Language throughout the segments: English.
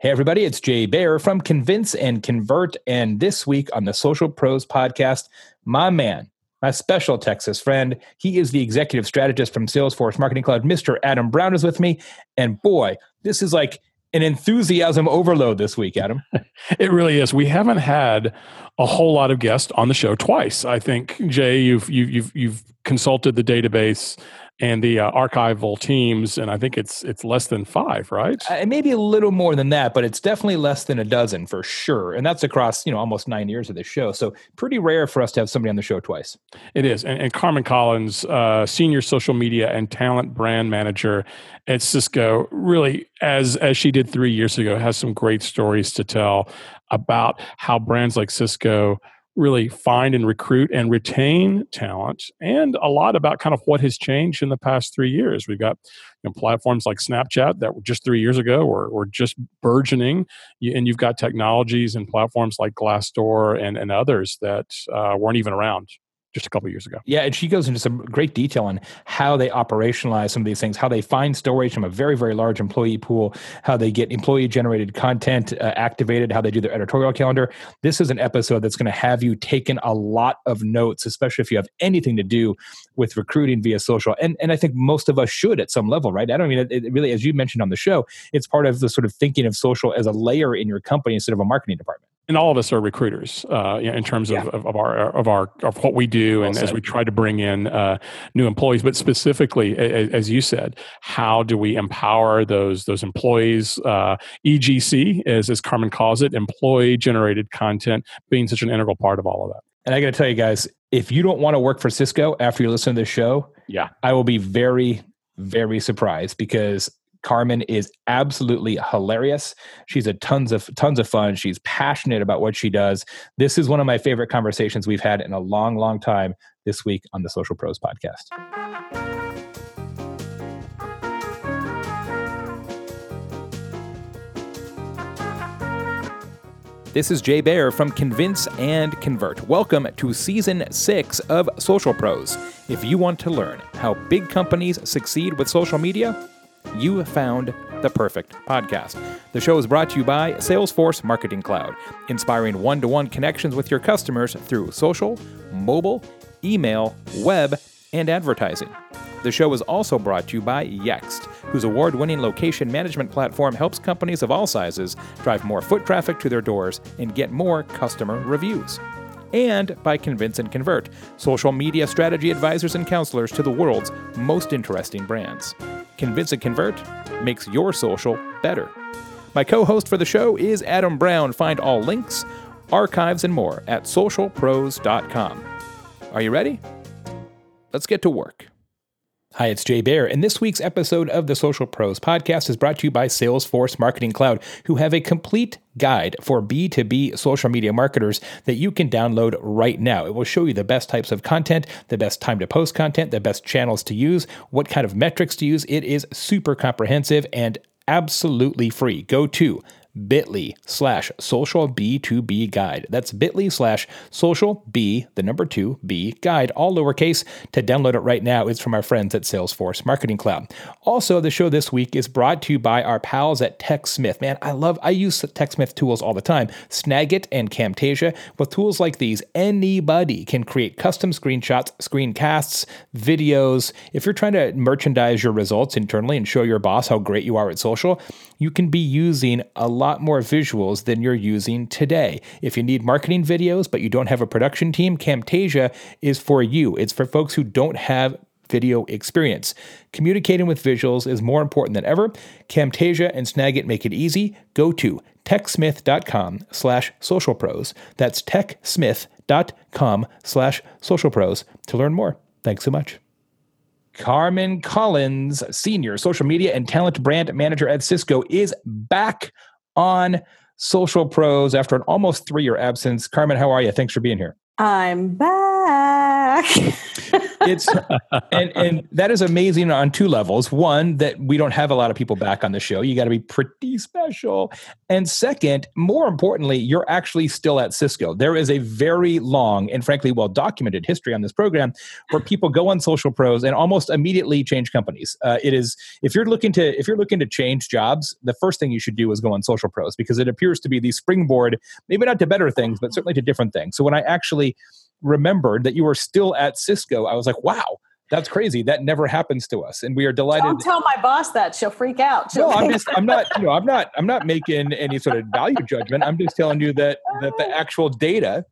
Hey, everybody, it's Jay Baer from Convince and Convert. And this week on the Social Pros podcast, my man, my special Texas friend, he is the executive strategist from Salesforce Marketing Cloud. Mr. Adam Brown is with me. And boy, this is like an enthusiasm overload this week, Adam. it really is. We haven't had a whole lot of guests on the show twice. I think Jay, you've you've you've, you've consulted the database and the uh, archival teams, and I think it's it's less than five, right? Uh, maybe a little more than that, but it's definitely less than a dozen for sure. And that's across you know almost nine years of the show, so pretty rare for us to have somebody on the show twice. It is, and, and Carmen Collins, uh, senior social media and talent brand manager at Cisco, really as as she did three years ago, has some great stories to tell about how brands like Cisco really find and recruit and retain talent and a lot about kind of what has changed in the past three years. We've got you know, platforms like snapchat that were just three years ago or, or just burgeoning and you've got technologies and platforms like glassdoor and, and others that uh, weren't even around just a couple years ago. Yeah, and she goes into some great detail on how they operationalize some of these things, how they find storage from a very, very large employee pool, how they get employee generated content uh, activated, how they do their editorial calendar. This is an episode that's going to have you taken a lot of notes, especially if you have anything to do with recruiting via social. And and I think most of us should at some level, right? I don't mean it really, as you mentioned on the show, it's part of the sort of thinking of social as a layer in your company instead of a marketing department and all of us are recruiters uh, in terms of, yeah. of, of, our of our of what we do, and as we try to bring in uh, new employees. But specifically, as, as, you said, how do we empower those those employees? Uh, EGC, as as Carmen calls it, employee generated content, being such an integral part of all of that. And I got to tell you guys, if you don't want to work for Cisco after you listen to this show, yeah, I will be very very surprised because Carmen is absolutely hilarious. She's a tons of tons of fun. She's passionate about what she does. This is one of my favorite conversations we've had in a long, long time this week on the Social Pros podcast. This is Jay Baer from Convince and Convert. Welcome to season six of Social Pros. If you want to learn how big companies succeed with social media, you found the perfect podcast. The show is brought to you by Salesforce Marketing Cloud, inspiring one to one connections with your customers through social, mobile, email, web, and advertising. The show is also brought to you by Yext, whose award winning location management platform helps companies of all sizes drive more foot traffic to their doors and get more customer reviews. And by Convince and Convert, social media strategy advisors and counselors to the world's most interesting brands. Convince and Convert makes your social better. My co host for the show is Adam Brown. Find all links, archives, and more at socialpros.com. Are you ready? Let's get to work. Hi, it's Jay Baer, and this week's episode of the Social Pros podcast is brought to you by Salesforce Marketing Cloud, who have a complete guide for B2B social media marketers that you can download right now. It will show you the best types of content, the best time to post content, the best channels to use, what kind of metrics to use. It is super comprehensive and absolutely free. Go to bit.ly slash social B2B guide. That's bit.ly slash social B, the number two, B guide, all lowercase. To download it right now, it's from our friends at Salesforce Marketing Cloud. Also, the show this week is brought to you by our pals at TechSmith. Man, I love, I use TechSmith tools all the time. Snagit and Camtasia. With tools like these, anybody can create custom screenshots, screencasts, videos. If you're trying to merchandise your results internally and show your boss how great you are at social, you can be using a lot more visuals than you're using today. If you need marketing videos but you don't have a production team, Camtasia is for you. It's for folks who don't have video experience. Communicating with visuals is more important than ever. Camtasia and Snagit make it easy. Go to techsmith.com slash socialpros. That's techsmith.com slash socialpros to learn more. Thanks so much. Carmen Collins, Senior Social Media and Talent Brand Manager at Cisco, is back on Social Pros after an almost three year absence. Carmen, how are you? Thanks for being here. I'm back. It's and and that is amazing on two levels. One, that we don't have a lot of people back on the show. You got to be pretty special. And second, more importantly, you're actually still at Cisco. There is a very long and frankly well documented history on this program where people go on Social Pros and almost immediately change companies. Uh, it is if you're looking to if you're looking to change jobs, the first thing you should do is go on Social Pros because it appears to be the springboard, maybe not to better things, but certainly to different things. So when I actually remembered that you were still at Cisco, I was like, wow, that's crazy. That never happens to us, and we are delighted. Don't tell my boss that; she'll freak out. She'll no, I'm just, I'm not, you know, I'm not, I'm not making any sort of value judgment. I'm just telling you that that the actual data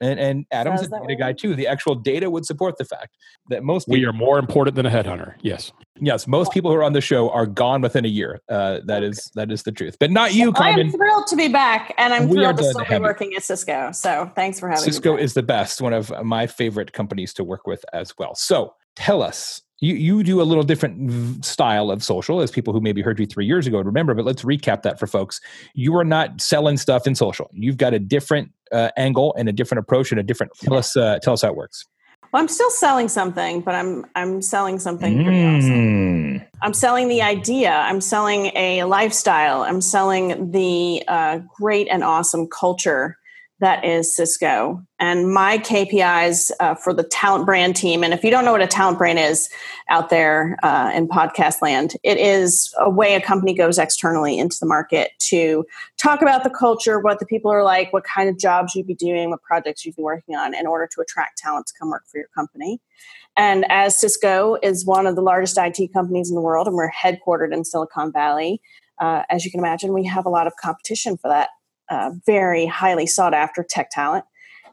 and, and Adam's a data guy too. The actual data would support the fact that most people, we are more important than a headhunter. Yes, yes. Most people who are on the show are gone within a year. Uh, that okay. is that is the truth. But not you, Carmen. I'm thrilled to be back, and I'm we thrilled to still be working at Cisco. So thanks for having Cisco me. Cisco is the best. One of my favorite companies to work with as well. So tell us you, you do a little different style of social as people who maybe heard you three years ago remember but let's recap that for folks. You are not selling stuff in social. You've got a different uh, angle and a different approach and a different tell us uh, tell us how it works. Well i'm still selling something but i'm i'm selling something mm. awesome. I'm selling the idea. I'm selling a lifestyle. I'm selling the uh, great and awesome culture that is Cisco. And my KPIs uh, for the talent brand team, and if you don't know what a talent brand is out there uh, in podcast land, it is a way a company goes externally into the market to talk about the culture, what the people are like, what kind of jobs you'd be doing, what projects you'd be working on in order to attract talent to come work for your company. And as Cisco is one of the largest IT companies in the world, and we're headquartered in Silicon Valley, uh, as you can imagine, we have a lot of competition for that uh, very highly sought after tech talent.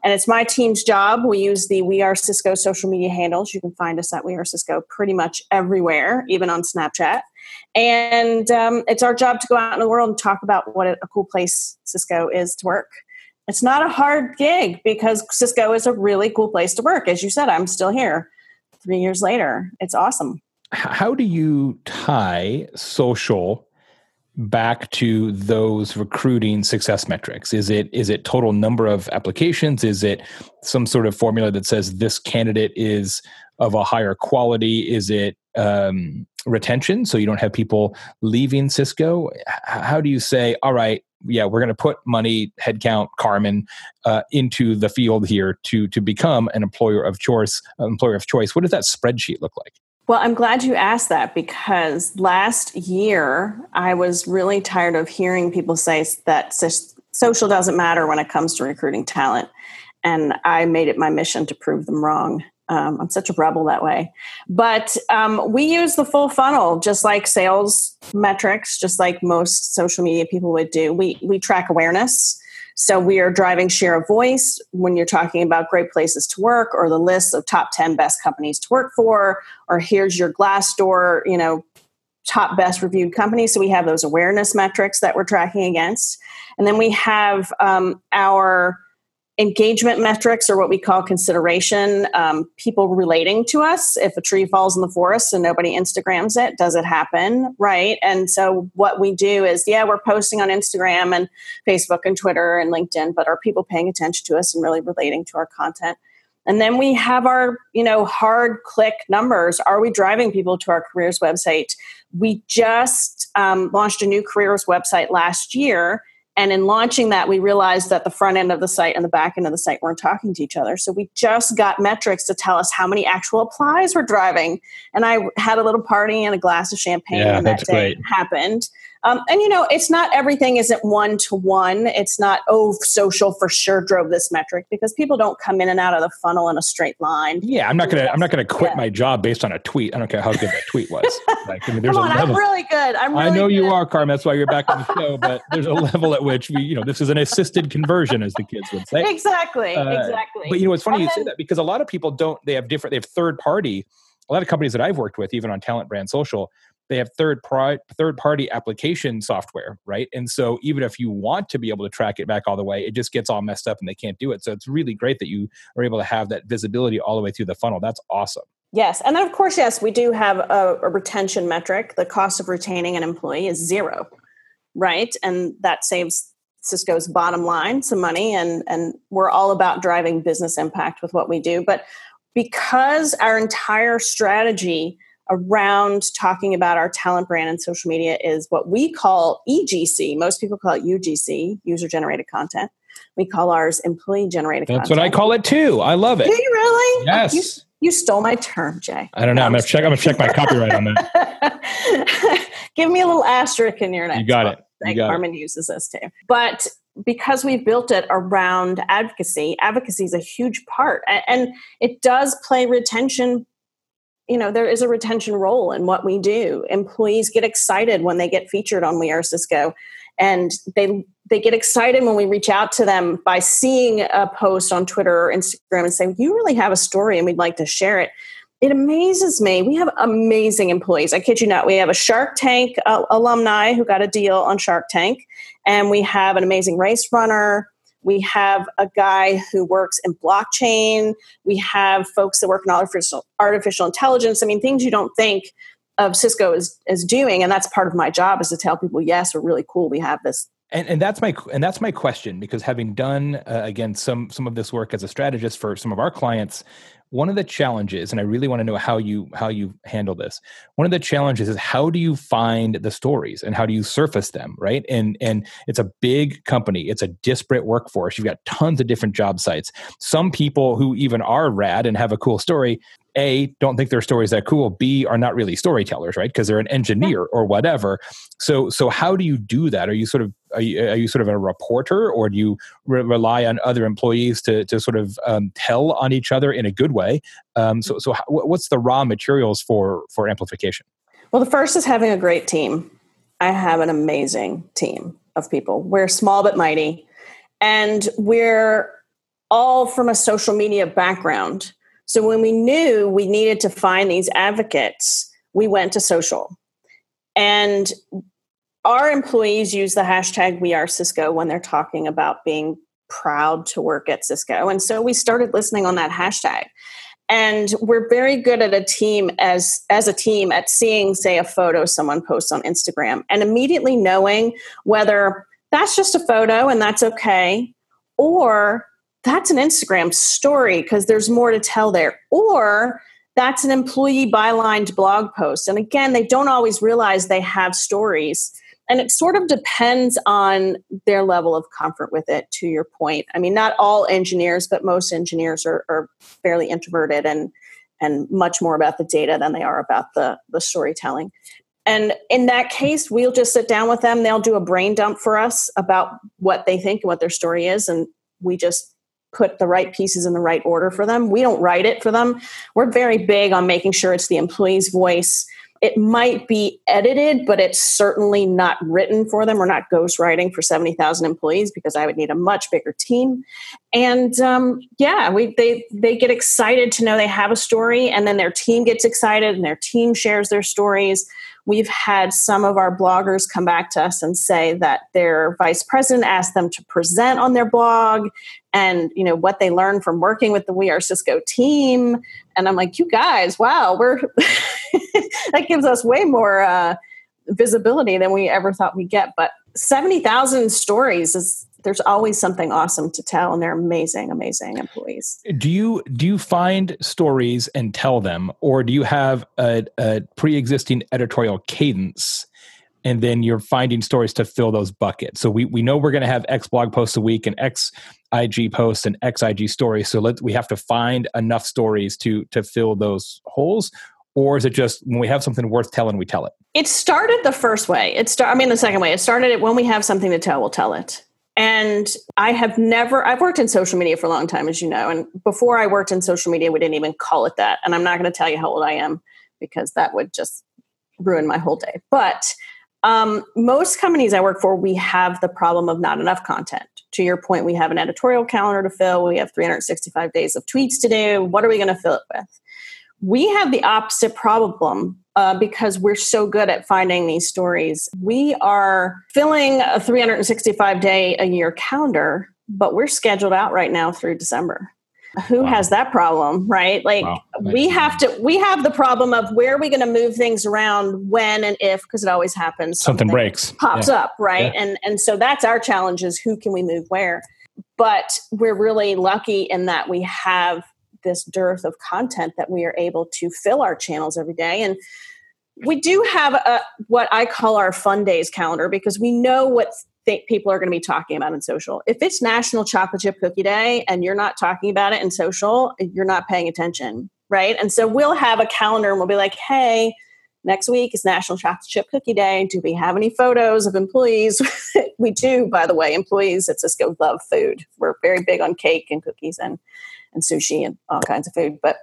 And it's my team's job. We use the We Are Cisco social media handles. You can find us at We Are Cisco pretty much everywhere, even on Snapchat. And um, it's our job to go out in the world and talk about what a cool place Cisco is to work. It's not a hard gig because Cisco is a really cool place to work. As you said, I'm still here three years later. It's awesome. How do you tie social back to those recruiting success metrics? Is it is it total number of applications? Is it some sort of formula that says this candidate is of a higher quality? Is it um, retention? So you don't have people leaving cisco? How do you say all right yeah we're going to put money headcount carmen uh, into the field here to to become an employer of choice employer of choice. What does that spreadsheet look like well, I'm glad you asked that because last year I was really tired of hearing people say that social doesn't matter when it comes to recruiting talent. And I made it my mission to prove them wrong. Um, I'm such a rebel that way. But um, we use the full funnel, just like sales metrics, just like most social media people would do. We, we track awareness. So we are driving share of voice when you're talking about great places to work or the list of top 10 best companies to work for, or here's your Glassdoor, you know, top best reviewed companies. So we have those awareness metrics that we're tracking against. And then we have um, our engagement metrics or what we call consideration um, people relating to us. If a tree falls in the forest and nobody instagrams it does it happen? Right. And so what we do is yeah we're posting on instagram and facebook and twitter and linkedin but are people paying attention to us and really relating to our content? And then we have our you know hard click numbers. Are we driving people to our careers website? We just um, launched a new careers website last year and in launching that, we realized that the front end of the site and the back end of the site weren't talking to each other. So we just got metrics to tell us how many actual applies we're driving. And I had a little party and a glass of champagne yeah, when that day great. happened. Um, and you know, it's not everything isn't one to one. It's not oh, social for sure drove this metric because people don't come in and out of the funnel in a straight line. Yeah, I'm not gonna I'm not gonna quit yeah. my job based on a tweet. I don't care how good that tweet was. Like, I mean, there's come on, a level. I'm really good. I'm really I know good. you are, Carmen. That's why you're back on the show. But there's a level at which we, you know, this is an assisted conversion, as the kids would say. Exactly. Uh, exactly. But you know, it's funny and you then, say that because a lot of people don't. They have different. They have third party. A lot of companies that I've worked with, even on Talent Brand Social, they have third pri- third party application software, right? And so even if you want to be able to track it back all the way, it just gets all messed up and they can't do it. So it's really great that you are able to have that visibility all the way through the funnel. That's awesome. Yes, and then of course, yes, we do have a, a retention metric. The cost of retaining an employee is zero, right? And that saves Cisco's bottom line some money, and and we're all about driving business impact with what we do. But because our entire strategy around talking about our talent brand and social media is what we call EGC. Most people call it UGC, user generated content. We call ours employee generated That's content. what I call it too. I love it. Do you really? Yes. You, you stole my term, Jay. I don't know. I'm gonna check. I'm gonna check my copyright on that. Give me a little asterisk in your next. You got it. You got Carmen it. uses this too. But because we've built it around advocacy, advocacy is a huge part, and it does play retention you know there is a retention role in what we do. Employees get excited when they get featured on we are cisco and they they get excited when we reach out to them by seeing a post on twitter or instagram and say you really have a story and we'd like to share it. It amazes me. We have amazing employees. I kid you not. We have a shark tank uh, alumni who got a deal on shark tank and we have an amazing race runner we have a guy who works in blockchain. We have folks that work in artificial, artificial intelligence. I mean, things you don't think of Cisco is, is doing. And that's part of my job is to tell people, yes, we're really cool. We have this and, and that's my and that's my question because having done uh, again some some of this work as a strategist for some of our clients one of the challenges and i really want to know how you how you handle this. One of the challenges is how do you find the stories and how do you surface them right? And and it's a big company. It's a disparate workforce. You've got tons of different job sites. Some people who even are rad and have a cool story a don't think their stories that cool. B are not really storytellers right? Because they're an engineer or whatever. So so how do you do that? Are you sort of are you, are you sort of a reporter or do you re- rely on other employees to to sort of um, tell on each other in a good way? Um, so so how, what's the raw materials for for amplification? Well the first is having a great team. I have an amazing team of people. We're small but mighty and we're all from a social media background. So when we knew we needed to find these advocates, we went to social. And our employees use the hashtag we are Cisco when they're talking about being proud to work at Cisco. And so we started listening on that hashtag. And we're very good at a team as as a team at seeing, say, a photo someone posts on Instagram and immediately knowing whether that's just a photo and that's okay, or that's an Instagram story because there's more to tell there. Or that's an employee bylined blog post. And again, they don't always realize they have stories. And it sort of depends on their level of comfort with it, to your point. I mean, not all engineers, but most engineers are, are fairly introverted and and much more about the data than they are about the, the storytelling. And in that case, we'll just sit down with them. They'll do a brain dump for us about what they think and what their story is. And we just put the right pieces in the right order for them. We don't write it for them. We're very big on making sure it's the employee's voice. It might be edited, but it's certainly not written for them. We're not ghostwriting for 70,000 employees because I would need a much bigger team. And um, yeah, we, they, they get excited to know they have a story, and then their team gets excited and their team shares their stories. We've had some of our bloggers come back to us and say that their vice president asked them to present on their blog and you know what they learned from working with the We Are Cisco team. And I'm like, you guys, wow, we're that gives us way more uh, visibility than we ever thought we'd get. But seventy thousand stories is there's always something awesome to tell and they're amazing amazing employees. Do you do you find stories and tell them or do you have a, a pre-existing editorial cadence and then you're finding stories to fill those buckets? So we, we know we're going to have x blog posts a week and x ig posts and x ig stories so let we have to find enough stories to to fill those holes or is it just when we have something worth telling we tell it? It started the first way. It start i mean the second way. It started when we have something to tell we'll tell it and I have never, I've worked in social media for a long time, as you know. And before I worked in social media, we didn't even call it that. And I'm not going to tell you how old I am because that would just ruin my whole day. But um, most companies I work for, we have the problem of not enough content. To your point, we have an editorial calendar to fill, we have 365 days of tweets to do. What are we going to fill it with? We have the opposite problem uh, because we're so good at finding these stories. We are filling a 365 day a year calendar, but we're scheduled out right now through December. Who wow. has that problem, right? Like wow. we have to, we have the problem of where are we going to move things around when and if, because it always happens. Something, something breaks, pops yeah. up, right? Yeah. And and so that's our challenge: is who can we move where. But we're really lucky in that we have this dearth of content that we are able to fill our channels every day. And we do have a, what I call our fun days calendar because we know what th- people are going to be talking about in social. If it's National Chocolate Chip Cookie Day and you're not talking about it in social, you're not paying attention, right? And so we'll have a calendar and we'll be like, hey, next week is National Chocolate Chip Cookie Day. Do we have any photos of employees? we do, by the way. Employees at Cisco love food. We're very big on cake and cookies and and sushi and all kinds of food. But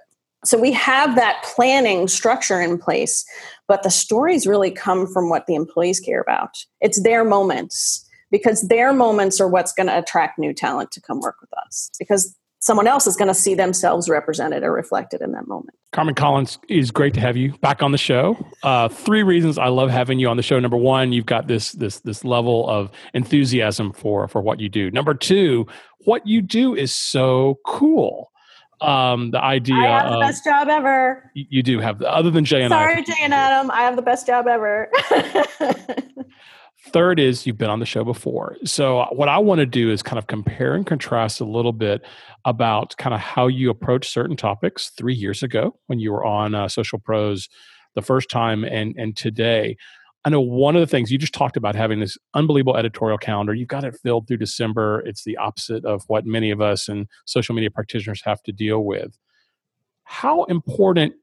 so we have that planning structure in place, but the stories really come from what the employees care about. It's their moments because their moments are what's going to attract new talent to come work with us because someone else is going to see themselves represented or reflected in that moment. Carmen Collins, is great to have you back on the show. Uh, three reasons I love having you on the show. Number one, you've got this this this level of enthusiasm for for what you do. Number two, what you do is so cool um, the idea. I have the of, best job ever. You, you, do have, other than Jay and Sorry, I. Jay and Adam, I have the best job ever. Third is you've been on the show before. So, what I want to do is kind of compare and contrast a little bit about kind of how you approach certain topics three years ago when you were on uh, Social Pros the first time and, and today. I know one of the things you just talked about having this unbelievable editorial calendar. You've got it filled through December. It's the opposite of what many of us and social media practitioners have to deal with. How important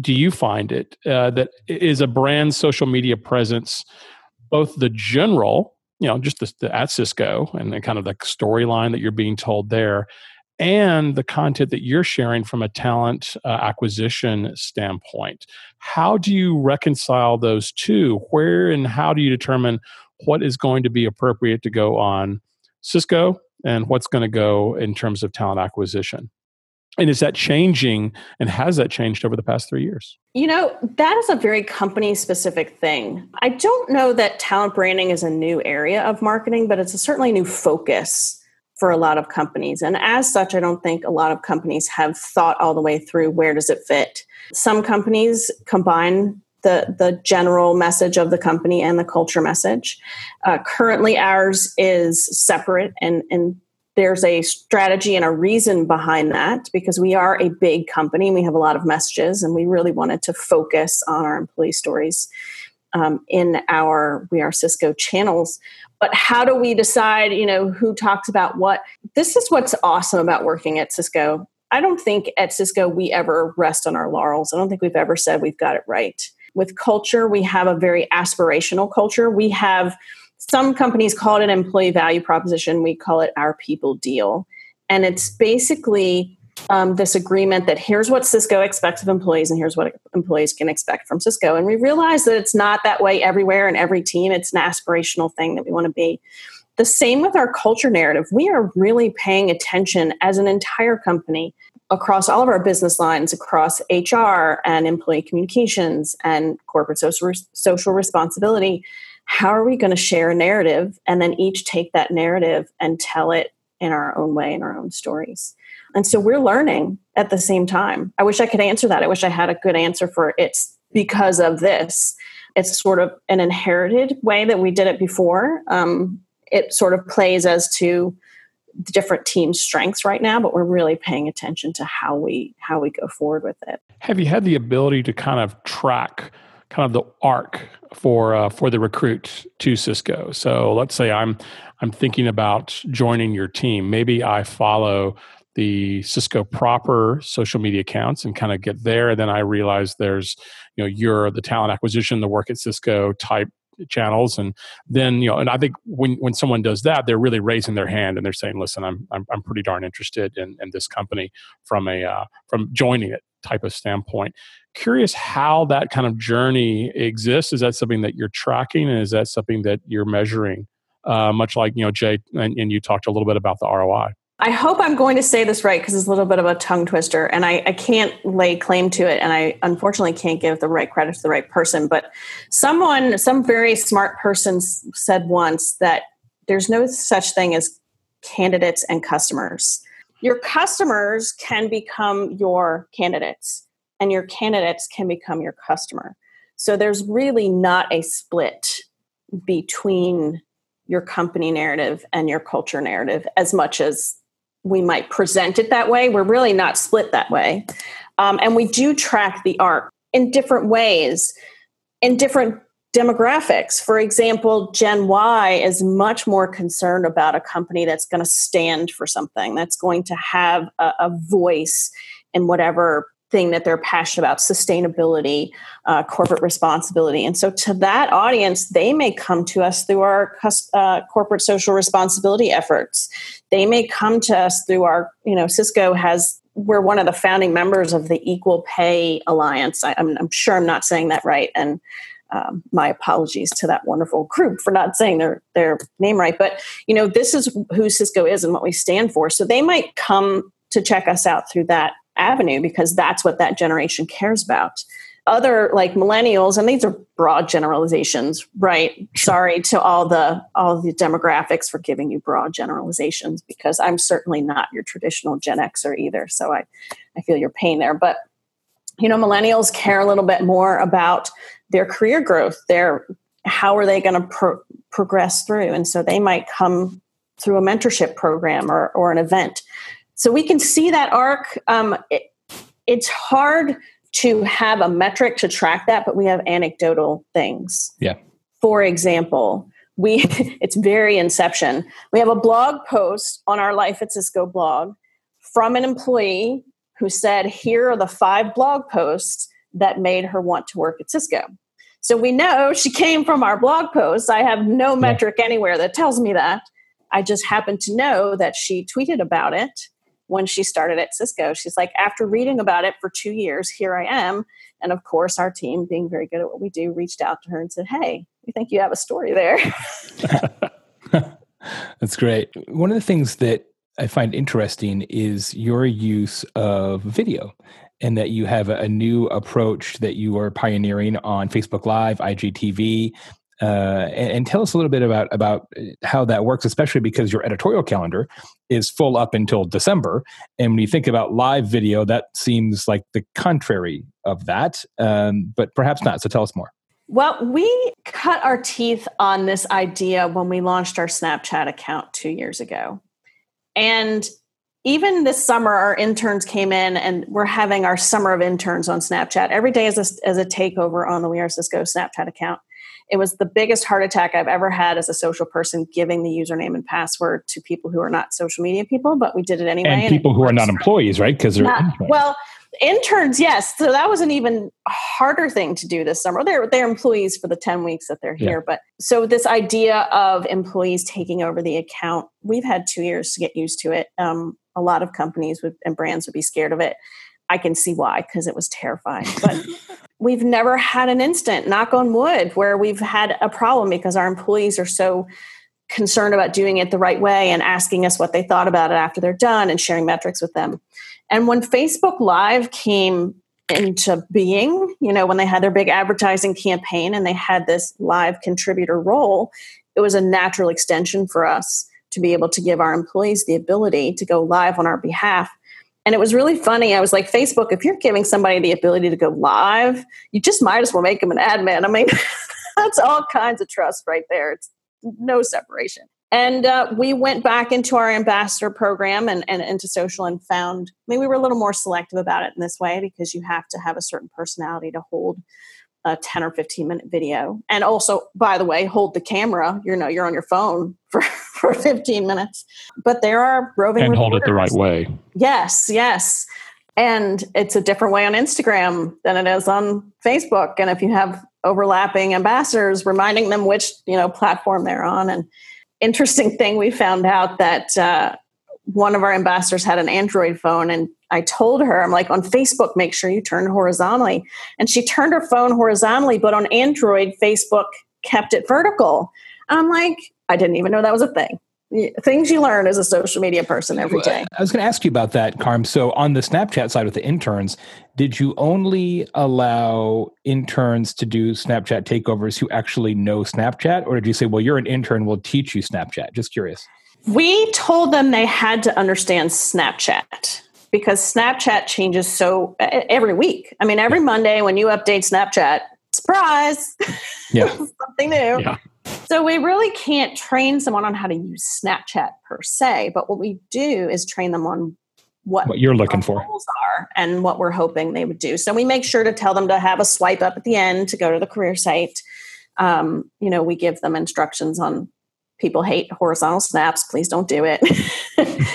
do you find it uh, that is a brand social media presence, both the general, you know, just the, the at Cisco and the kind of the storyline that you're being told there, and the content that you're sharing from a talent uh, acquisition standpoint. How do you reconcile those two? Where and how do you determine what is going to be appropriate to go on Cisco and what's going to go in terms of talent acquisition? And is that changing and has that changed over the past three years? You know, that is a very company specific thing. I don't know that talent branding is a new area of marketing, but it's a certainly new focus for a lot of companies. And as such, I don't think a lot of companies have thought all the way through where does it fit. Some companies combine the, the general message of the company and the culture message. Uh, currently, ours is separate, and, and there's a strategy and a reason behind that because we are a big company. We have a lot of messages, and we really wanted to focus on our employee stories um, in our We Are Cisco channels. But how do we decide you know who talks about what? This is what's awesome about working at cisco. I don't think at cisco we ever rest on our laurels. I don't think we've ever said we've got it right. With culture we have a very aspirational culture. We have some companies call it an employee value proposition we call it our people deal and it's basically um, this agreement that here's what Cisco expects of employees and here's what employees can expect from Cisco. And we realize that it's not that way everywhere and every team. It's an aspirational thing that we want to be. The same with our culture narrative. We are really paying attention as an entire company across all of our business lines, across HR and employee communications and corporate social, social responsibility. How are we going to share a narrative and then each take that narrative and tell it in our own way, in our own stories? And so we're learning at the same time. I wish I could answer that. I wish I had a good answer for it's because of this. It's sort of an inherited way that we did it before. Um, it sort of plays as to the different teams' strengths right now, but we're really paying attention to how we how we go forward with it. Have you had the ability to kind of track kind of the arc for uh, for the recruit to Cisco? So let's say I'm I'm thinking about joining your team. Maybe I follow the Cisco proper social media accounts and kind of get there. And then I realize there's, you know, you're the talent acquisition, the work at Cisco type channels and then you know and i think when when someone does that they're really raising their hand and they're saying listen i'm i'm, I'm pretty darn interested in, in this company from a uh, from joining it type of standpoint curious how that kind of journey exists is that something that you're tracking and is that something that you're measuring uh, much like you know jay and, and you talked a little bit about the roi I hope I'm going to say this right because it's a little bit of a tongue twister and I, I, can't lay claim to it and I unfortunately can't give the right credit to the right person. But someone, some very smart person said once that there's no such thing as candidates and customers. Your customers can become your candidates and your candidates can become your customer. So there's really not a split between your company narrative and your culture narrative as much as we might present it that way. We're really not split that way. Um, and we do track the arc in different ways, in different demographics. For example, Gen Y is much more concerned about a company that's going to stand for something, that's going to have a, a voice in whatever thing that they're passionate about sustainability uh, corporate responsibility. And so to that audience they may come to us through our uh, corporate social responsibility efforts. They may come to us through our you know cisco has we're one of the founding members of the equal pay alliance. I, am sure i'm not saying that right. And um, my apologies to that wonderful group for not saying their their name right but you know this is who cisco is and what we stand for. So they might come to check us out through that avenue because that's what that generation cares about. Other like millennials and these are broad generalizations right? Sorry to all the all the demographics for giving you broad generalizations because i'm certainly not your traditional gen xer either so i i feel your pain there. But you know millennials care a little bit more about their career growth their how are they going to pro- progress through and so they might come through a mentorship program or, or an event so we can see that arc. Um, it, it's hard to have a metric to track that, but we have anecdotal things. Yeah. For example, we it's very inception. We have a blog post on our Life at Cisco blog from an employee who said, "Here are the five blog posts that made her want to work at Cisco." So we know she came from our blog post. I have no metric anywhere that tells me that. I just happen to know that she tweeted about it when she started at Cisco. She's like, after reading about it for two years, here I am. And of course, our team, being very good at what we do, reached out to her and said, Hey, we think you have a story there. That's great. One of the things that I find interesting is your use of video and that you have a new approach that you are pioneering on Facebook Live, IGTV, uh, and, and, tell us a little bit about about uh, how that works, especially because your editorial calendar is full up until December. And when you think about live video, that seems like the contrary of that, um, but perhaps not. So tell us more. Well, we cut our teeth on this idea when we launched our Snapchat account two years ago. And even this summer, our interns came in and we're having our summer of interns on Snapchat. Every day is a, as a takeover on the We Are Cisco Snapchat account. It was the biggest heart attack I've ever had as a social person giving the username and password to people who are not social media people, but we did it anyway. And, and people who are not employees, right? Because they're not, well, interns, yes. So that was an even harder thing to do this summer. They're they're employees for the 10 weeks that they're here. Yeah. But so this idea of employees taking over the account, we've had two years to get used to it. Um, a lot of companies would, and brands would be scared of it. I can see why because it was terrifying. But we've never had an instant, knock on wood, where we've had a problem because our employees are so concerned about doing it the right way and asking us what they thought about it after they're done and sharing metrics with them. And when Facebook Live came into being, you know, when they had their big advertising campaign and they had this live contributor role, it was a natural extension for us to be able to give our employees the ability to go live on our behalf and it was really funny. I was like, Facebook, if you're giving somebody the ability to go live, you just might as well make them an admin. I mean, that's all kinds of trust right there. It's no separation. And uh, we went back into our ambassador program and, and into social and found, I mean, we were a little more selective about it in this way because you have to have a certain personality to hold a 10 or 15 minute video. And also by the way hold the camera you know you're on your phone for, for 15 minutes. But there are roving and hold it the right way. Yes yes and it's a different way on instagram than it is on facebook and if you have overlapping ambassadors reminding them which you know platform they're on and interesting thing we found out that uh, one of our ambassadors had an android phone and I told her, I'm like, on Facebook, make sure you turn horizontally. And she turned her phone horizontally, but on Android, Facebook kept it vertical. I'm like, I didn't even know that was a thing. Things you learn as a social media person every day. I was going to ask you about that, Carm. So, on the Snapchat side with the interns, did you only allow interns to do Snapchat takeovers who actually know Snapchat? Or did you say, well, you're an intern, we'll teach you Snapchat? Just curious. We told them they had to understand Snapchat because Snapchat changes so every week. I mean, every Monday when you update Snapchat, surprise, yeah, something new. Yeah. So we really can't train someone on how to use Snapchat per se, but what we do is train them on what, what you're looking for are and what we're hoping they would do. So we make sure to tell them to have a swipe up at the end to go to the career site. Um, you know, we give them instructions on people hate horizontal snaps. Please don't do it.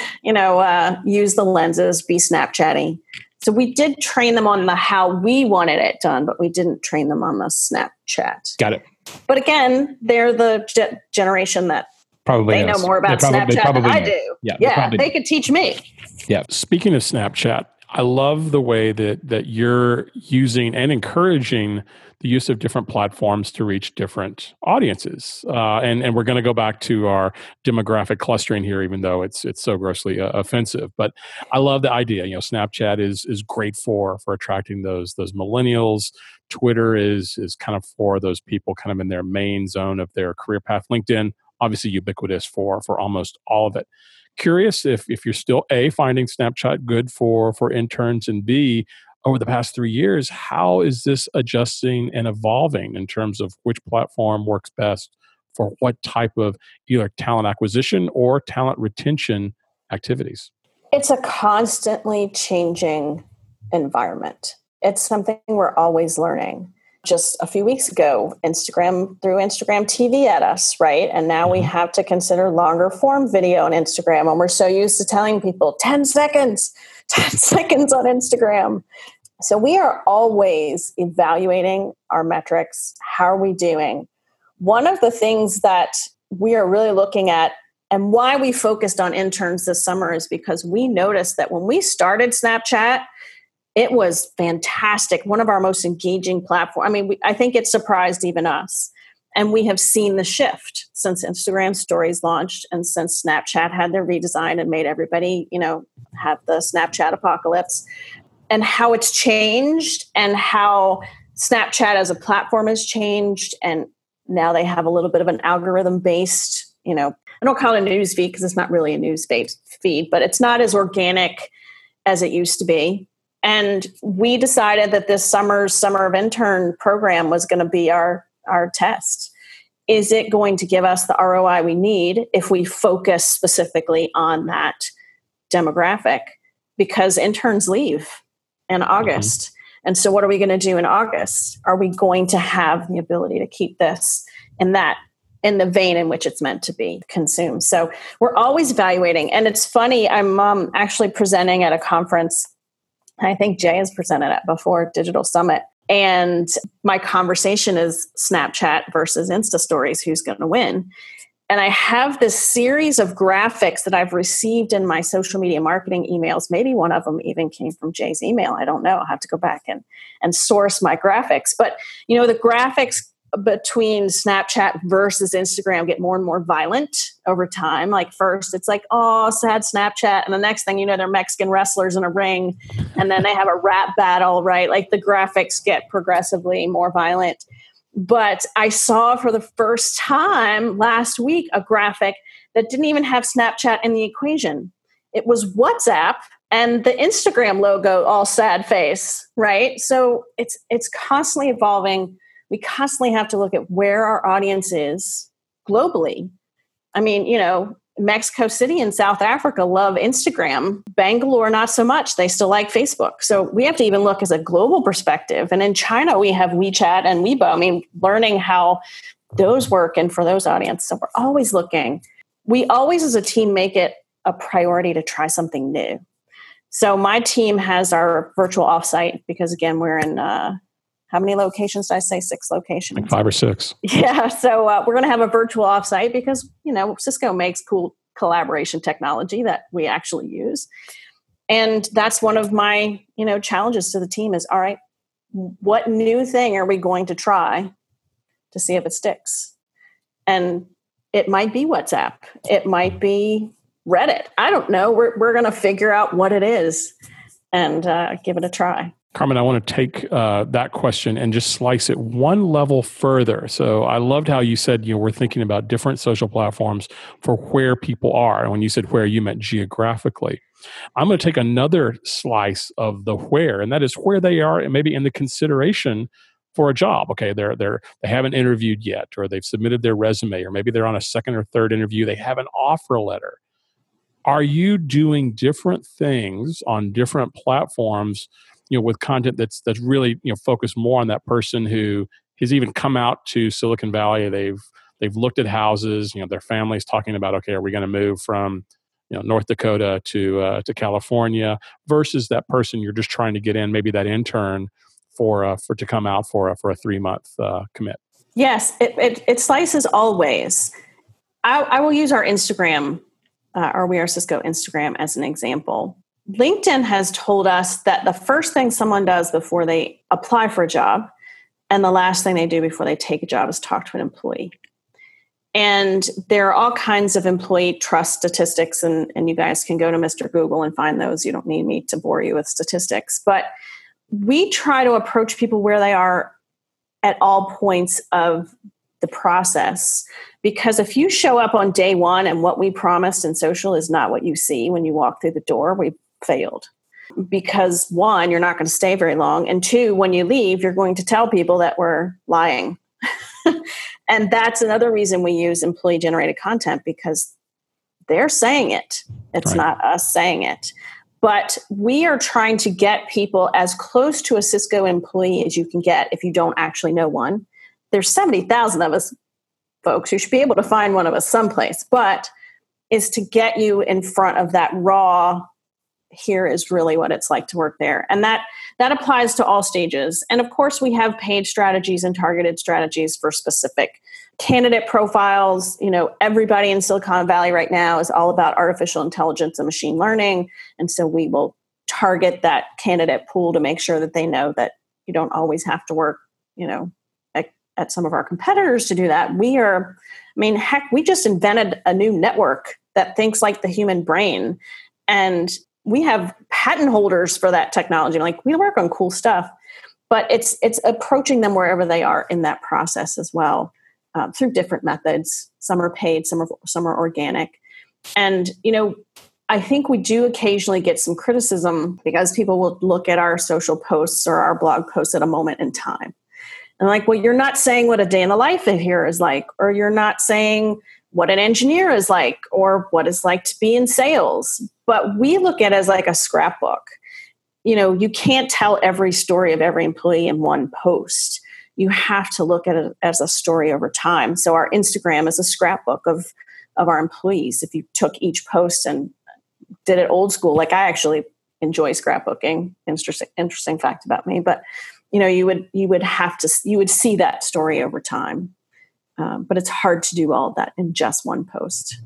you know, uh, use the lenses, be Snapchatting. So we did train them on the how we wanted it done, but we didn't train them on the Snapchat. Got it. But again, they're the ge- generation that probably they knows. know more about they probably, Snapchat than know. I do. Yeah, yeah, they, they could teach me. Yeah. Speaking of Snapchat, I love the way that that you're using and encouraging the use of different platforms to reach different audiences. Uh, and and we're going to go back to our demographic clustering here, even though it's it's so grossly uh, offensive. But I love the idea. You know, Snapchat is is great for for attracting those those millennials. Twitter is is kind of for those people kind of in their main zone of their career path. LinkedIn, obviously ubiquitous for for almost all of it. Curious if if you're still a finding Snapchat good for for interns and b over the past three years how is this adjusting and evolving in terms of which platform works best for what type of either talent acquisition or talent retention activities? It's a constantly changing environment it's something we're always learning just a few weeks ago, Instagram threw Instagram TV at us, right? And now we mm-hmm. have to consider longer form video on Instagram. And we're so used to telling people 10 seconds, 10 seconds on Instagram. So we are always evaluating our metrics. How are we doing? One of the things that we are really looking at and why we focused on interns this summer is because we noticed that when we started Snapchat, it was fantastic. One of our most engaging platforms. I mean, we, I think it surprised even us. And we have seen the shift since Instagram stories launched and since Snapchat had their redesign and made everybody, you know, have the Snapchat apocalypse and how it's changed and how Snapchat as a platform has changed. And now they have a little bit of an algorithm based, you know, I don't call it a news feed because it's not really a news feed, but it's not as organic as it used to be and we decided that this summer's summer of intern program was going to be our our test. Is it going to give us the roi we need if we focus specifically on that demographic? Because interns leave in mm-hmm. august. Mm-hmm. and so what are we going to do in august? Are we going to have the ability to keep this in that in the vein in which it's meant to be consumed? So we're always evaluating. And it's funny i'm um, actually presenting at a conference I think Jay has presented it before Digital Summit. And my conversation is Snapchat versus Insta Stories, who's going to win? And I have this series of graphics that I've received in my social media marketing emails. Maybe one of them even came from Jay's email. I don't know. I'll have to go back and, and source my graphics. But, you know, the graphics between Snapchat versus Instagram get more and more violent over time. Like first it's like, oh, sad Snapchat. And the next thing you know, they're Mexican wrestlers in a ring. And then they have a rap battle, right? Like the graphics get progressively more violent. But I saw for the first time last week a graphic that didn't even have Snapchat in the equation. It was WhatsApp and the Instagram logo all sad face, right? So it's it's constantly evolving we constantly have to look at where our audience is globally. I mean, you know, Mexico City and South Africa love Instagram. Bangalore, not so much. They still like Facebook. So we have to even look as a global perspective. And in China, we have WeChat and Weibo. I mean, learning how those work and for those audiences. So we're always looking. We always, as a team, make it a priority to try something new. So my team has our virtual offsite because, again, we're in uh, how many locations did I say? Six locations. Like five or six. Yeah. So uh, we're going to have a virtual offsite because, you know, Cisco makes cool collaboration technology that we actually use. And that's one of my, you know, challenges to the team is all right, what new thing are we going to try to see if it sticks? And it might be WhatsApp. It might be Reddit. I don't know. We're, we're going to figure out what it is and uh, give it a try. Carmen, I want to take uh, that question and just slice it one level further. So I loved how you said, you know, we're thinking about different social platforms for where people are. And when you said where, you meant geographically. I'm going to take another slice of the where, and that is where they are, and maybe in the consideration for a job. Okay, they're they're they haven't interviewed yet, or they've submitted their resume, or maybe they're on a second or third interview. They have an offer letter. Are you doing different things on different platforms? You know, with content that's that's really you know focused more on that person who has even come out to Silicon Valley. They've they've looked at houses. You know, their family's talking about okay, are we going to move from you know North Dakota to uh, to California versus that person you're just trying to get in, maybe that intern for uh, for to come out for a, for a three month uh, commit. Yes, it, it, it slices all ways. I, I will use our Instagram, uh, our We Are Cisco Instagram as an example. LinkedIn has told us that the first thing someone does before they apply for a job and the last thing they do before they take a job is talk to an employee. And there are all kinds of employee trust statistics, and, and you guys can go to Mr. Google and find those. You don't need me to bore you with statistics. But we try to approach people where they are at all points of the process. Because if you show up on day one and what we promised in social is not what you see when you walk through the door, we've failed. Because one, you're not going to stay very long. And two, when you leave, you're going to tell people that we're lying. and that's another reason we use employee generated content because they're saying it. It's right. not us saying it. But we are trying to get people as close to a Cisco employee as you can get if you don't actually know one. There's 70,000 of us, folks. You should be able to find one of us someplace. But is to get you in front of that raw here is really what it's like to work there. And that that applies to all stages. And of course we have paid strategies and targeted strategies for specific candidate profiles. You know everybody in silicon valley right now is all about artificial intelligence and machine learning. And so we will target that candidate pool to make sure that they know that you don't always have to work you know at, at some of our competitors to do that. We are i mean heck we just invented a new network that thinks like the human brain. And we have patent holders for that technology like we work on cool stuff but it's it's approaching them wherever they are in that process as well uh, through different methods. Some are paid, some are some are organic, and you know. I think we do occasionally get some criticism because people will look at our social posts or our blog posts at a moment in time. And like, well, you're not saying what a day in the life of here is like, or you're not saying what an engineer is like, or what it's like to be in sales. But we look at it as like a scrapbook. You know, you can't tell every story of every employee in one post you have to look at it as a story over time. So our Instagram is a scrapbook of of our employees. If you took each post and did it old school, like I actually enjoy scrapbooking. Interesting interesting fact about me, but you know you would you would have to you would see that story over time. Um, but it's hard to do all of that in just one post.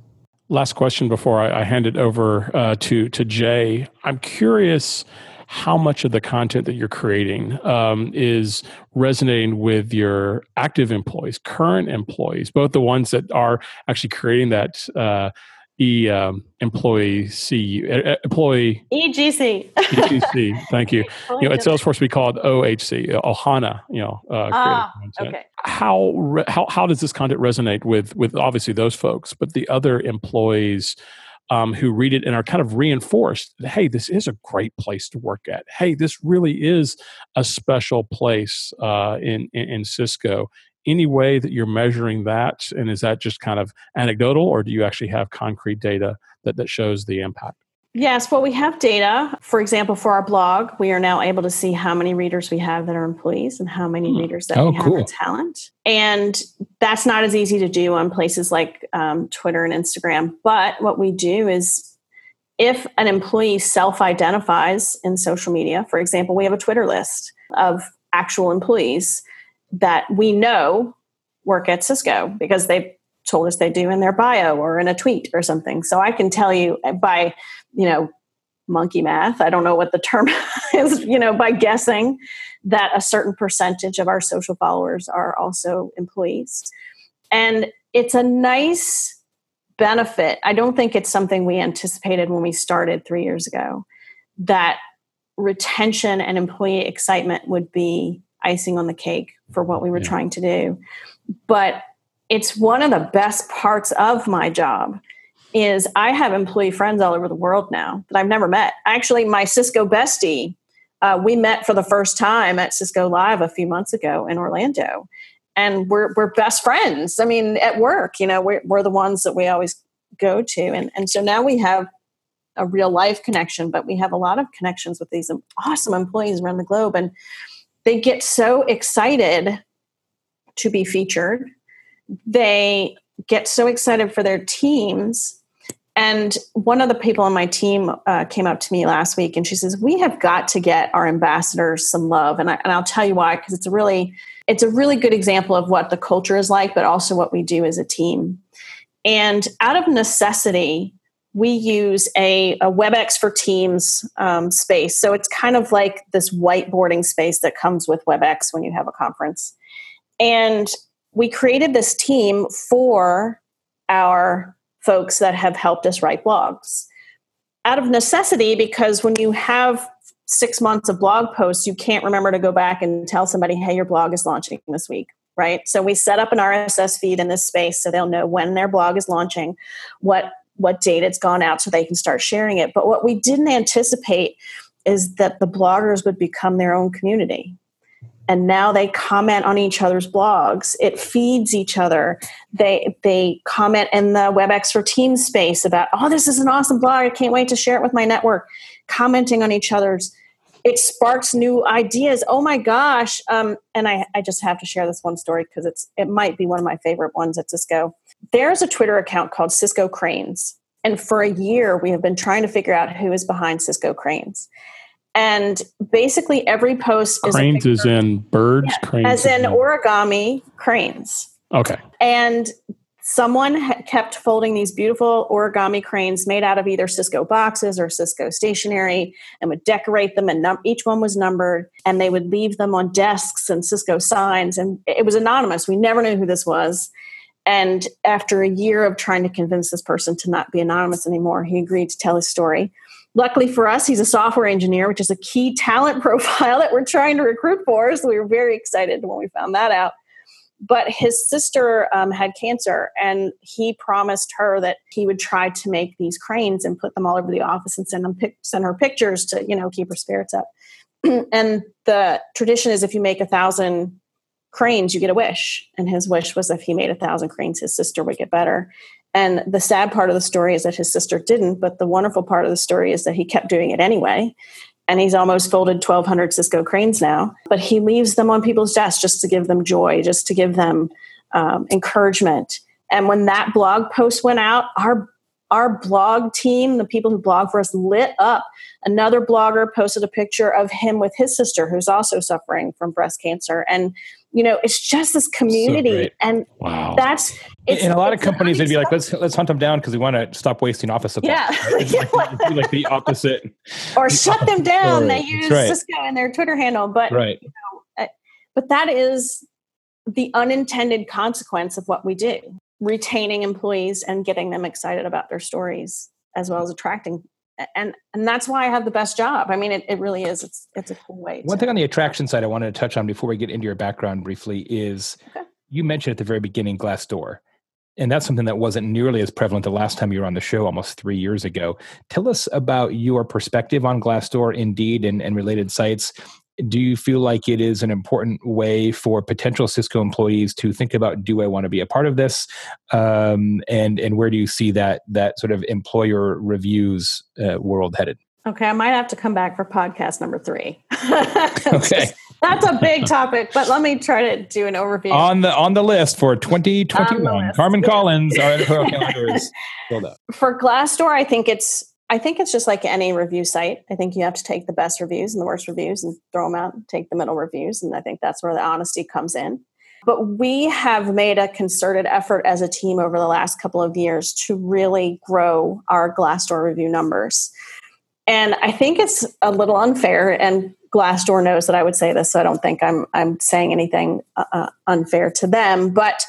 Last question before I, I hand it over uh, to to Jay. I'm curious how much of the content that you're creating um, is resonating with your active employees, current employees, both the ones that are actually creating that uh, E um, employee C uh, employee EGC EGC. Thank you. you know, at Salesforce we call it OHC, Ohana. You know, uh, ah, okay. How re- how how does this content resonate with with obviously those folks, but the other employees? um, who read it and are kind of reinforced that, hey, this is a great place to work at. Hey, this really is a special place uh, in, in, in Cisco. Any way that you're measuring that, and is that just kind of anecdotal, or do you actually have concrete data that, that shows the impact? Yes, well, we have data. For example, for our blog, we are now able to see how many readers we have that are employees and how many hmm. readers that oh, we have cool. talent. And that's not as easy to do on places like um, Twitter and Instagram. But what we do is if an employee self identifies in social media, for example, we have a Twitter list of actual employees that we know work at Cisco because they told us they do in their bio or in a tweet or something. So I can tell you by you know, monkey math. I don't know what the term is, you know, by guessing that a certain percentage of our social followers are also employees. And it's a nice benefit. I don't think it's something we anticipated when we started three years ago that retention and employee excitement would be icing on the cake for what we were yeah. trying to do. But it's one of the best parts of my job is I have employee friends all over the world now that I've never met. Actually, my Cisco bestie uh, we met for the first time at Cisco Live a few months ago in Orlando, and we're we're best friends. I mean, at work, you know, we're we're the ones that we always go to, and and so now we have a real life connection, but we have a lot of connections with these awesome employees around the globe, and they get so excited to be featured. They get so excited for their teams and one of the people on my team uh, came up to me last week and she says, "We have got to get our ambassadors some love." And, I, and I'll tell you why because it's a really it's a really good example of what the culture is like, but also what we do as a team. And out of necessity, we use a, a WebEx for Teams um, space. So it's kind of like this whiteboarding space that comes with WebEx when you have a conference. And we created this team for our folks that have helped us write blogs. Out of necessity, because when you have six months of blog posts, you can't remember to go back and tell somebody, hey, your blog is launching this week, right? So we set up an RSS feed in this space so they'll know when their blog is launching, what what date it's gone out so they can start sharing it. But what we didn't anticipate is that the bloggers would become their own community. And now they comment on each other's blogs. It feeds each other. They they comment in the webex for teams space about oh this is an awesome blog. I can't wait to share it with my network. Commenting on each other's it sparks new ideas. Oh my gosh um, and I, I just have to share this one story because it's it might be one of my favorite ones at cisco there's a twitter account called cisco cranes. And for a year we have been trying to figure out who is behind cisco cranes. And basically every post is cranes is in birds yeah, cranes as in origami cranes. Okay. And someone kept folding these beautiful origami cranes made out of either cisco boxes or cisco stationery and would decorate them and num- each one was numbered and they would leave them on desks and cisco signs and it was anonymous. We never knew who this was and after a year of trying to convince this person to not be anonymous anymore he agreed to tell his story luckily for us, he's a software engineer, which is a key talent profile that we're trying to recruit for. So we were very excited when we found that out. But his sister um, had cancer, and he promised her that he would try to make these cranes and put them all over the office and send them pic- send her pictures to you know keep her spirits up. and the tradition is if you make a thousand cranes, you get a wish. And his wish was if he made a thousand cranes, his sister would get better. And the sad part of the story is that his sister didn't, but the wonderful part of the story is that he kept doing it anyway. And he's almost folded 1,200 Cisco cranes now, but he leaves them on people's desks just to give them joy, just to give them um, encouragement. And when that blog post went out, our our blog team, the people who blog for us, lit up. Another blogger posted a picture of him with his sister, who's also suffering from breast cancer, and you know it's just this community so and wow. that's in a lot of companies they'd be like let's let's hunt them down because we want to stop wasting office supplies. Yeah. Like, like, the opposite. Or shut them down. they use right. cisco in their twitter handle but right. you know, uh, but that is the unintended consequence of what we do retaining employees and getting them excited about their stories as well as attracting and and that's why I have the best job. I mean, it, it really is. It's it's a cool way. One to, thing on the attraction side I wanted to touch on before we get into your background briefly is okay. you mentioned at the very beginning Glassdoor. And that's something that wasn't nearly as prevalent the last time you were on the show almost three years ago. Tell us about your perspective on Glassdoor, Indeed, and, and related sites, do you feel like it is an important way for potential Cisco employees to think about do I want to be a part of this, um, and and where do you see that that sort of employer reviews uh, world headed? Okay, I might have to come back for podcast number three. okay. That's a big topic, but let me try to do an overview. On the on the list for 2021, Carmen Collins, our calendar is filled up. For Glassdoor, I think it's I think it's just like any review site. I think you have to take the best reviews and the worst reviews and throw them out and take the middle reviews. And I think that's where the honesty comes in. But we have made a concerted effort as a team over the last couple of years to really grow our Glassdoor review numbers. And I think it's a little unfair, and Glassdoor knows that I would say this, so I don't think I'm, I'm saying anything uh, uh unfair to them. But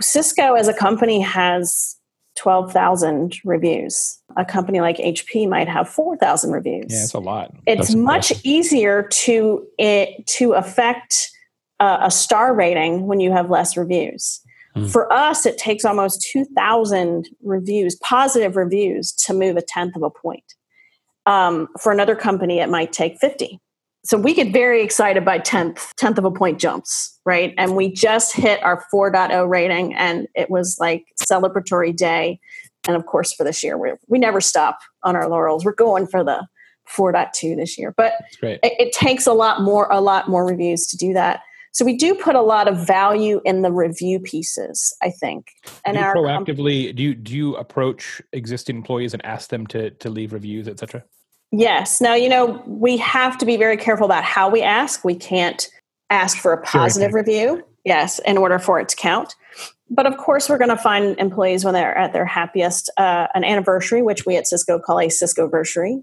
Cisco as a company has 12,000 reviews. A company like HP might have 4,000 reviews. Yeah, it's a lot. It's That's much impressive. easier to it, to affect uh, a star rating when you have less reviews. Mm. For us, it takes almost 2,000 reviews, positive reviews, to move a tenth of a point. Um, for another company, it might take 50. so we get very excited by 10th, 10th of a point jumps, right? And we just hit our 4.0 rating and it was like celebratory day. And of course, for this year, we we never stop on our laurels. We're going for the 4.2 this year, but it, it takes a lot more, a lot more reviews to do that. So we do put a lot of value in the review pieces, I think. And do proactively, do you do you approach existing employees and ask them to to leave reviews, etc.? Yes. Now, you know, we have to be very careful about how we ask. We can't ask for a positive sure. review, yes, in order for it to count. But of course, we're going to find employees when they're at their happiest, uh, an anniversary, which we at Cisco call a Cisco anniversary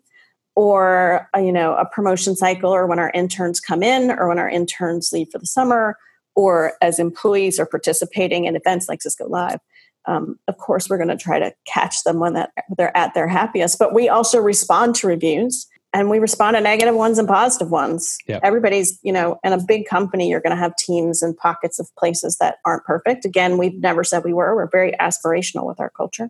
or a, uh, you know a promotion cycle or when our interns come in or when our interns leave for the summer or as employees are participating in events like cisco live um, of course we're going to try to catch them when that, they're at their happiest. But we also respond to reviews and we respond to negative ones and positive ones yep. everybody's you know in a big company you're going to have teams and pockets of places that aren't perfect again we've never said we were we're very aspirational with our culture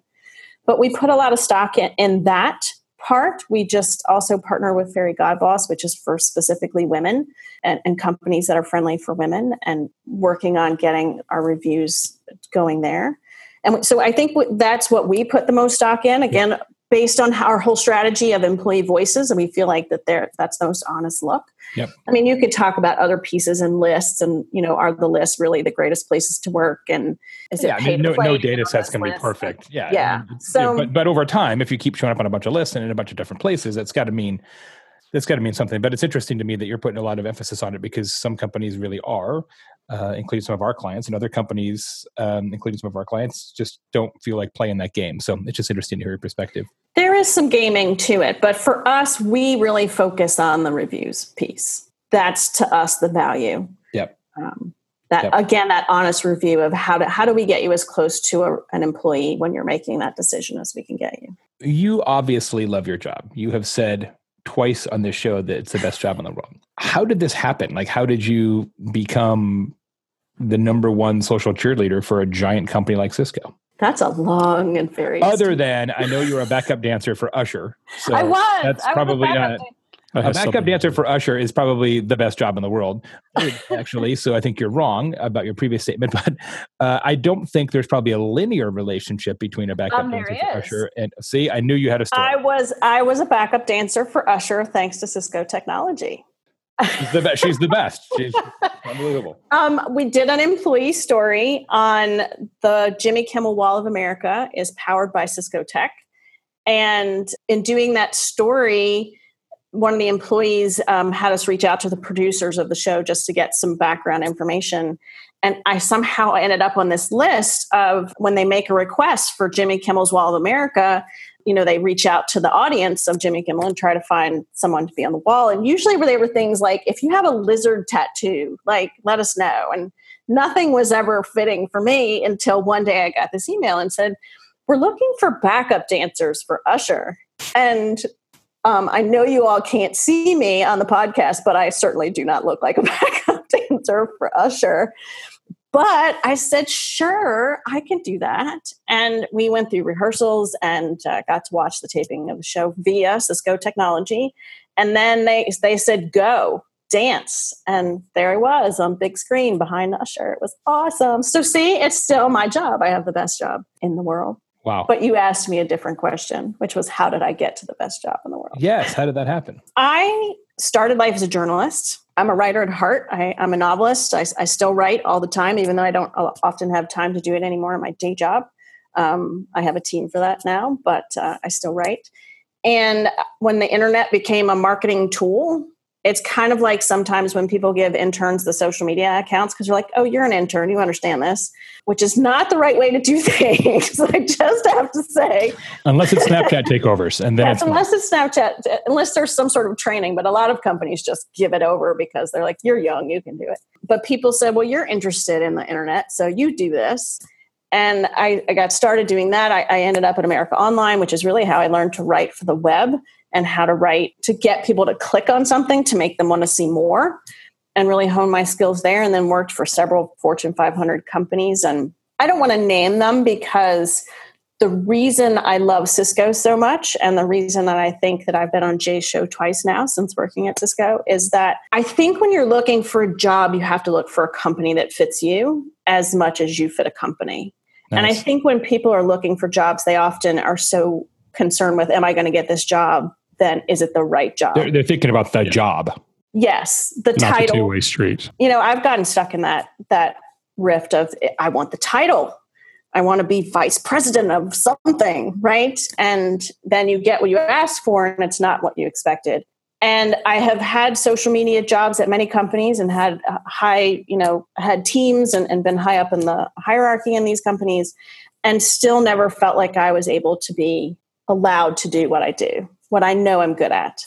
but we put a lot of stock in, in that part, we just also partner with Fairygodboss, which is for specifically women and, and, companies that are friendly for women, and working on getting our reviews going there. And so I think that's what we put the most stock in. Again, based on our whole strategy of employee voices, and we feel like that there that's the most honest look. Yep. I mean, you could talk about other pieces and lists, and you know, are the lists really the greatest places to work? And is yeah, it I mean, no, no data set's going to be perfect. Yeah, yeah. So, but but over time, if you keep showing up on a bunch of lists and in a bunch of different places, that's got to mean that's got to mean something. But it's interesting to me that you're putting a lot of emphasis on it because some companies really are, uh, including some of our clients, and other companies, um, including some of our clients, just don't feel like playing that game. So it's just interesting to hear your perspective. There is some gaming to it, but for us, we really focus on the reviews piece. That's to us the value. Yep. Um, that yep. again, that honest review of how to how do we get you as close to a, an employee when you're making that decision as we can get you. You obviously love your job. You have said twice on this show that it's the best job in the world. How did this happen? Like, how did you become the number one social cheerleader for a giant company like Cisco? That's a long and very. Other than I know you were a backup dancer for Usher. So I was. That's I probably not a backup dancer for Usher is probably the best job in the world, actually. so I think you're wrong about your previous statement, but uh, I don't think there's probably a linear relationship between a backup um, dancer for Usher and see. I knew you had a story. I was I was a backup dancer for Usher thanks to Cisco Technology. She's the best. She's the best. She's unbelievable. Um, we did an employee story on the Jimmy Kimmel Wall of America is powered by Cisco Tech, and in doing that story one of the employees um, had us reach out to the producers of the show just to get some background information. And I somehow ended up on this list of when they make a request for Jimmy Kimmel's Wall of America, you know, they reach out to the audience of Jimmy Kimmel and try to find someone to be on the wall. And usually were they were things like, if you have a lizard tattoo, like, let us know. And nothing was ever fitting for me until one day I got this email and said, we're looking for backup dancers for Usher. And um, I know you all can't see me on the podcast, but I certainly do not look like a backup dancer for Usher. But I said, sure, I can do that. And we went through rehearsals and uh, got to watch the taping of the show via Cisco Technology. And then they, they said, go, dance. And there I was on big screen behind Usher. It was awesome. So, see, it's still my job. I have the best job in the world. Wow. But you asked me a different question, which was how did I get to the best job in the world? Yes. How did that happen? I started life as a journalist. I'm a writer at heart. I, am a novelist. I, I, still write all the time, even though I don't often have time to do it anymore in my day job. Um, I have a team for that now, but uh, I still write. And when the internet became a marketing tool, it's kind of like sometimes when people give interns the social media accounts because they're like, oh, you're an intern, you understand this, which is not the right way to do things. I just have to say. Unless it's Snapchat takeovers. And then yes, unless it's Snapchat, unless there's some sort of training, but a lot of companies just give it over because they're like, you're young, you can do it. But people said, well, you're interested in the internet, so you do this. And I, I got started doing that. I, I ended up at America Online, which is really how I learned to write for the web and how to write to get people to click on something to make them want to see more and really hone my skills there and then worked for several fortune 500 companies and i don't want to name them because the reason I love Cisco so much and the reason that I think that I've been on Jay's show twice now since working at Cisco is that I think when you're looking for a job, you have to look for a company that fits you as much as you fit a company. Nice. And I think when people are looking for jobs, they often are so concerned with, am I going to get this job? Then is it the right job? They're, they're thinking about the yeah. job. Yes, the Not title. two way street. You know, I've gotten stuck in that that rift of I want the title. I want to be vice president of something, right? And then you get what you asked for and it's not what you expected. And I have had social media jobs at many companies and had high, you know, had teams and, and been high up in the hierarchy in these companies and still never felt like I was able to be allowed to do what I do, what I know I'm good at.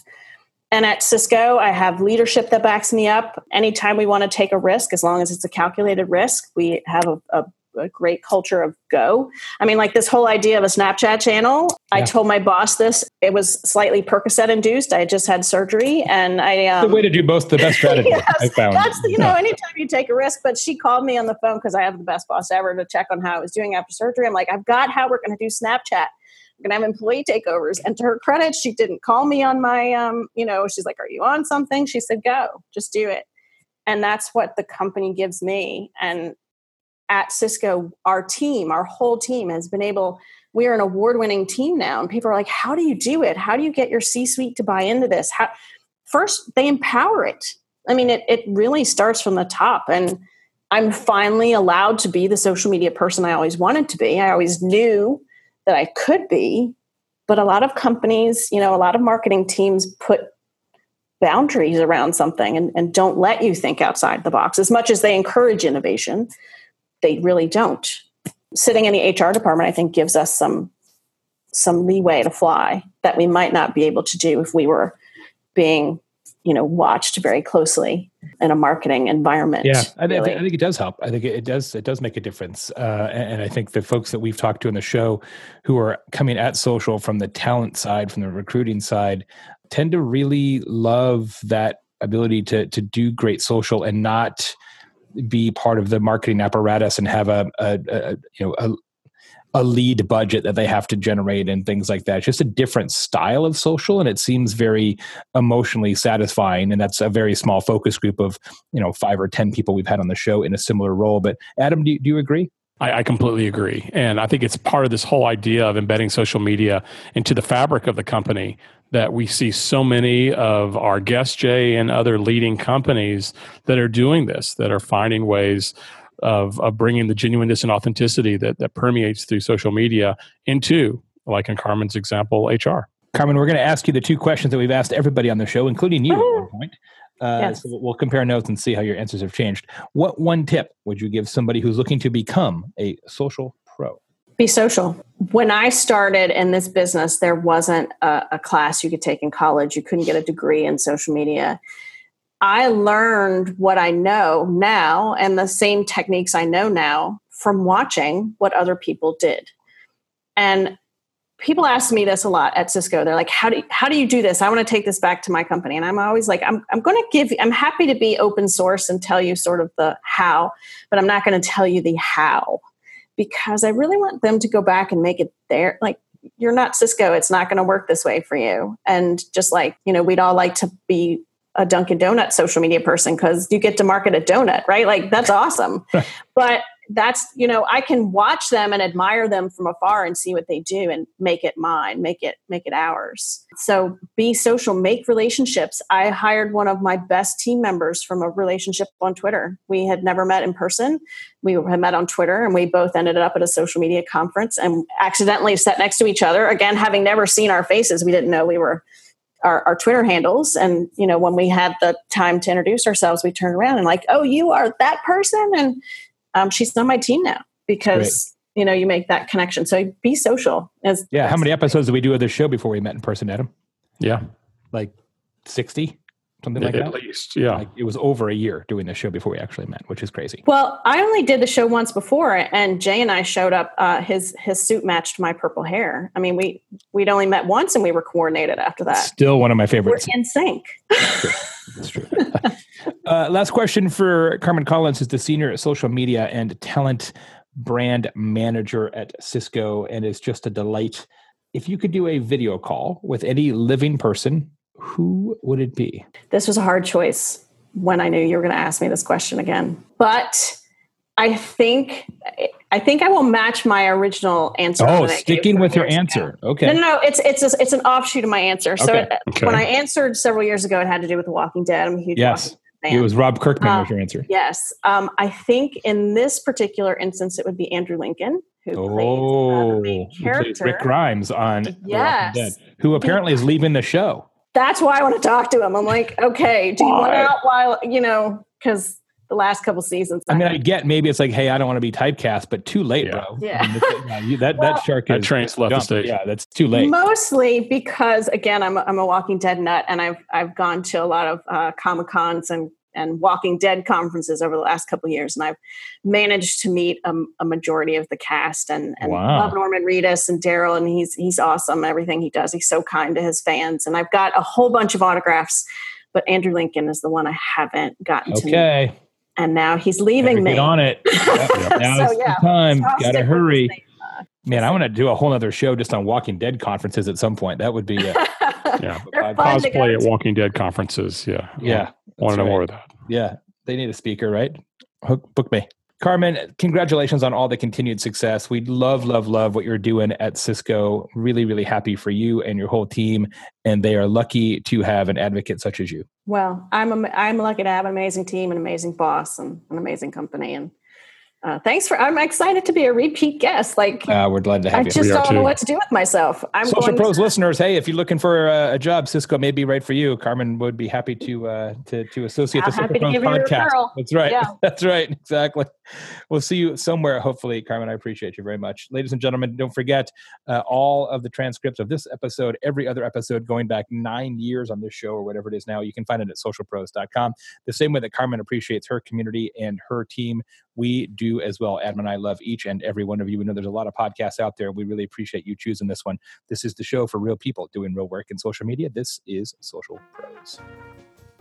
And at Cisco, I have leadership that backs me up. Anytime we want to take a risk, as long as it's a calculated risk, we have a, a a great culture of go. I mean, like this whole idea of a Snapchat channel. Yeah. I told my boss this. It was slightly Percocet induced. I just had surgery, and I um, the way to do both. The best strategy yes, I found. That's you know, anytime you take a risk. But she called me on the phone because I have the best boss ever to check on how I was doing after surgery. I'm like, I've got how we're going to do Snapchat. We're gonna have employee takeovers. And to her credit, she didn't call me on my, um, you know, she's like, "Are you on something?" She said, "Go, just do it." And that's what the company gives me. And at Cisco, our team, our whole team has been able, we are an award winning team now. And people are like, how do you do it? How do you get your C suite to buy into this? How, first, they empower it. I mean, it, it really starts from the top. And I'm finally allowed to be the social media person I always wanted to be. I always knew that I could be. But a lot of companies, you know, a lot of marketing teams put boundaries around something and, and don't let you think outside the box as much as they encourage innovation they really don't. Sitting in the HR department, I think, gives us some some leeway to fly that we might not be able to do if we were being you know watched very closely in a marketing environment yeah I, really. I, think, I think it does help i think it, does it does make a difference uh, and, and, i think the folks that we've talked to in the show who are coming at social from the talent side from the recruiting side tend to really love that ability to to do great social and not be part of the marketing apparatus and have a, a, a you know a, a lead budget that they have to generate and things like that. It's just a different style of social, and it seems very emotionally satisfying. And that's a very small focus group of you know five or ten people we've had on the show in a similar role. But Adam, do you, do you agree? I, I, completely agree. And I think it's part of this whole idea of embedding social media into the fabric of the company that we see so many of our guests, Jay, and other leading companies that are doing this, that are finding ways of, of bringing the genuineness and authenticity that, that permeates through social media into, like in Carmen's example, HR. Carmen, we're going to ask you the two questions that we've asked everybody on the show, including you at one point. Uh, yes. So we'll compare notes and see how your answers have changed. What one tip would you give somebody who's looking to become a social pro? Be social. When I started in this business, there wasn't a, a class you could take in college. You couldn't get a degree in social media. I learned what I know now and the same techniques I know now from watching what other people did. And people ask me this a lot at Cisco. They're like, "How do you, how do you do this? I want to take this back to my company." And I'm always like, "I'm I'm going to give. I'm happy to be open source and tell you sort of the how, but I'm not going to tell you the how because I really want them to go back and make it there. like you're not Cisco. It's not going to work this way for you. And just like, you know, we'd all like to be a Dunkin' Donut social media person because you get to market a donut, right? Like that's awesome. but that's you know i can watch them and admire them from afar and see what they do and make it mine make it make it ours. So be social make relationships. I hired one of my best team members from a relationship on twitter. We had never met in person. We had met on twitter and we both ended up at a social media conference and accidentally sat next to each other. Again having never seen our faces we didn't know we were our, our, Twitter handles. And, you know, when we had the time to introduce ourselves, we turned around and like, oh, you are that person. And um, she's on my team now because Great. you know you make that connection. So be social. As yeah, how many episodes did we do of this show before we met in person, Adam? Yeah, like sixty something like at that. At least, yeah. Like it was over a year doing the show before we actually met, which is crazy. Well, I only did the show once before, and Jay and I showed up. Uh, his his suit matched my purple hair. I mean, we we'd only met once, and we were coordinated after that. Still one of my favorites. We're in sync. That's true. That's true. uh, last question for Carmen Collins is the senior social media and talent brand manager at Cisco and is just a delight. If you could do a video call with any living person, who would it be? This was a hard choice when I knew you were going to ask me this question again. But I think I think I will match my original answer. Oh, sticking with your answer. Ago. Okay. No, no, no, it's it's a, it's an offshoot of my answer. So okay. It, okay. when I answered several years ago, it had to do with The Walking Dead. I'm a huge yes. It was Rob Kirkman uh, was your answer. Yes. Um, I think in this particular instance, it would be Andrew Lincoln, who oh, plays uh, the main character. Rick Grimes on yes. Dead, who apparently is leaving the show. That's why I want to talk to him. I'm like, okay, do you want out while, you know, because the last couple seasons. I mean, I get maybe it's like, hey, I don't want to be typecast, but too late, yeah. bro. Yeah, I mean, yeah you, that well, that shark that train's left the stage. Yeah, that's too late. Mostly because again, I'm a, I'm a Walking Dead nut, and I've I've gone to a lot of uh, comic cons and and Walking Dead conferences over the last couple of years, and I've managed to meet a, a majority of the cast and, and wow. love Norman Reedus and Daryl, and he's he's awesome. Everything he does, he's so kind to his fans, and I've got a whole bunch of autographs. But Andrew Lincoln is the one I haven't gotten okay. to. Okay and now he's leaving me. Get on it. Now so, yeah, the time. So Got to hurry. Uh, Man, I want to do a whole other show just on Walking Dead conferences at some point. That would be uh, yeah. cosplay at Walking Dead conferences. Yeah, yeah. Want to know more of that? Yeah, they need a speaker, right? Hook, book me. Carmen, congratulations on all the continued success. We love, love, love what you're doing at Cisco. Really, really happy for you and your whole team. And they are lucky to have an advocate such as you. Well, I'm, I'm lucky to have an amazing team, an amazing boss, and an amazing company. And uh, thanks for. I'm excited to be a repeat guest. Like, uh, we're glad to have I you. I just don't too. know what to do with myself. I'm Social Pros to- listeners. Hey, if you're looking for a, a, job, Cisco may be right for you. Carmen would be happy to uh, to to associate the Social Pros podcast. That's right. Yeah. That's right. Exactly. We'll see you somewhere. Hopefully, Carmen. I appreciate you very much, ladies and gentlemen. Don't forget uh, all of the transcripts of this episode, every other episode going back nine years on this show or whatever it is now. You can find it at socialpros.com. The same way that Carmen appreciates her community and her team we do as well. Adam and I love each and every one of you. We know there's a lot of podcasts out there. We really appreciate you choosing this one. This is the show for real people doing real work in social media. This is Social Pros.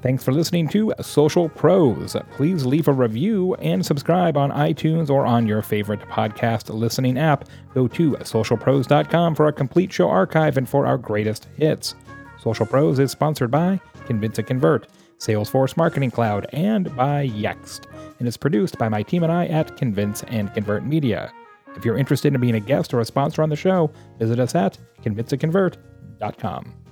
Thanks for listening to Social Pros. Please leave a review and subscribe on iTunes or on your favorite podcast listening app. Go to socialpros.com for a complete show archive and for our greatest hits. Social Pros is sponsored by Convince and Convert, Salesforce Marketing Cloud, and by Yext and is produced by my team and I at Convince and Convert Media. If you're interested in being a guest or a sponsor on the show, visit us at convinceandconvert.com.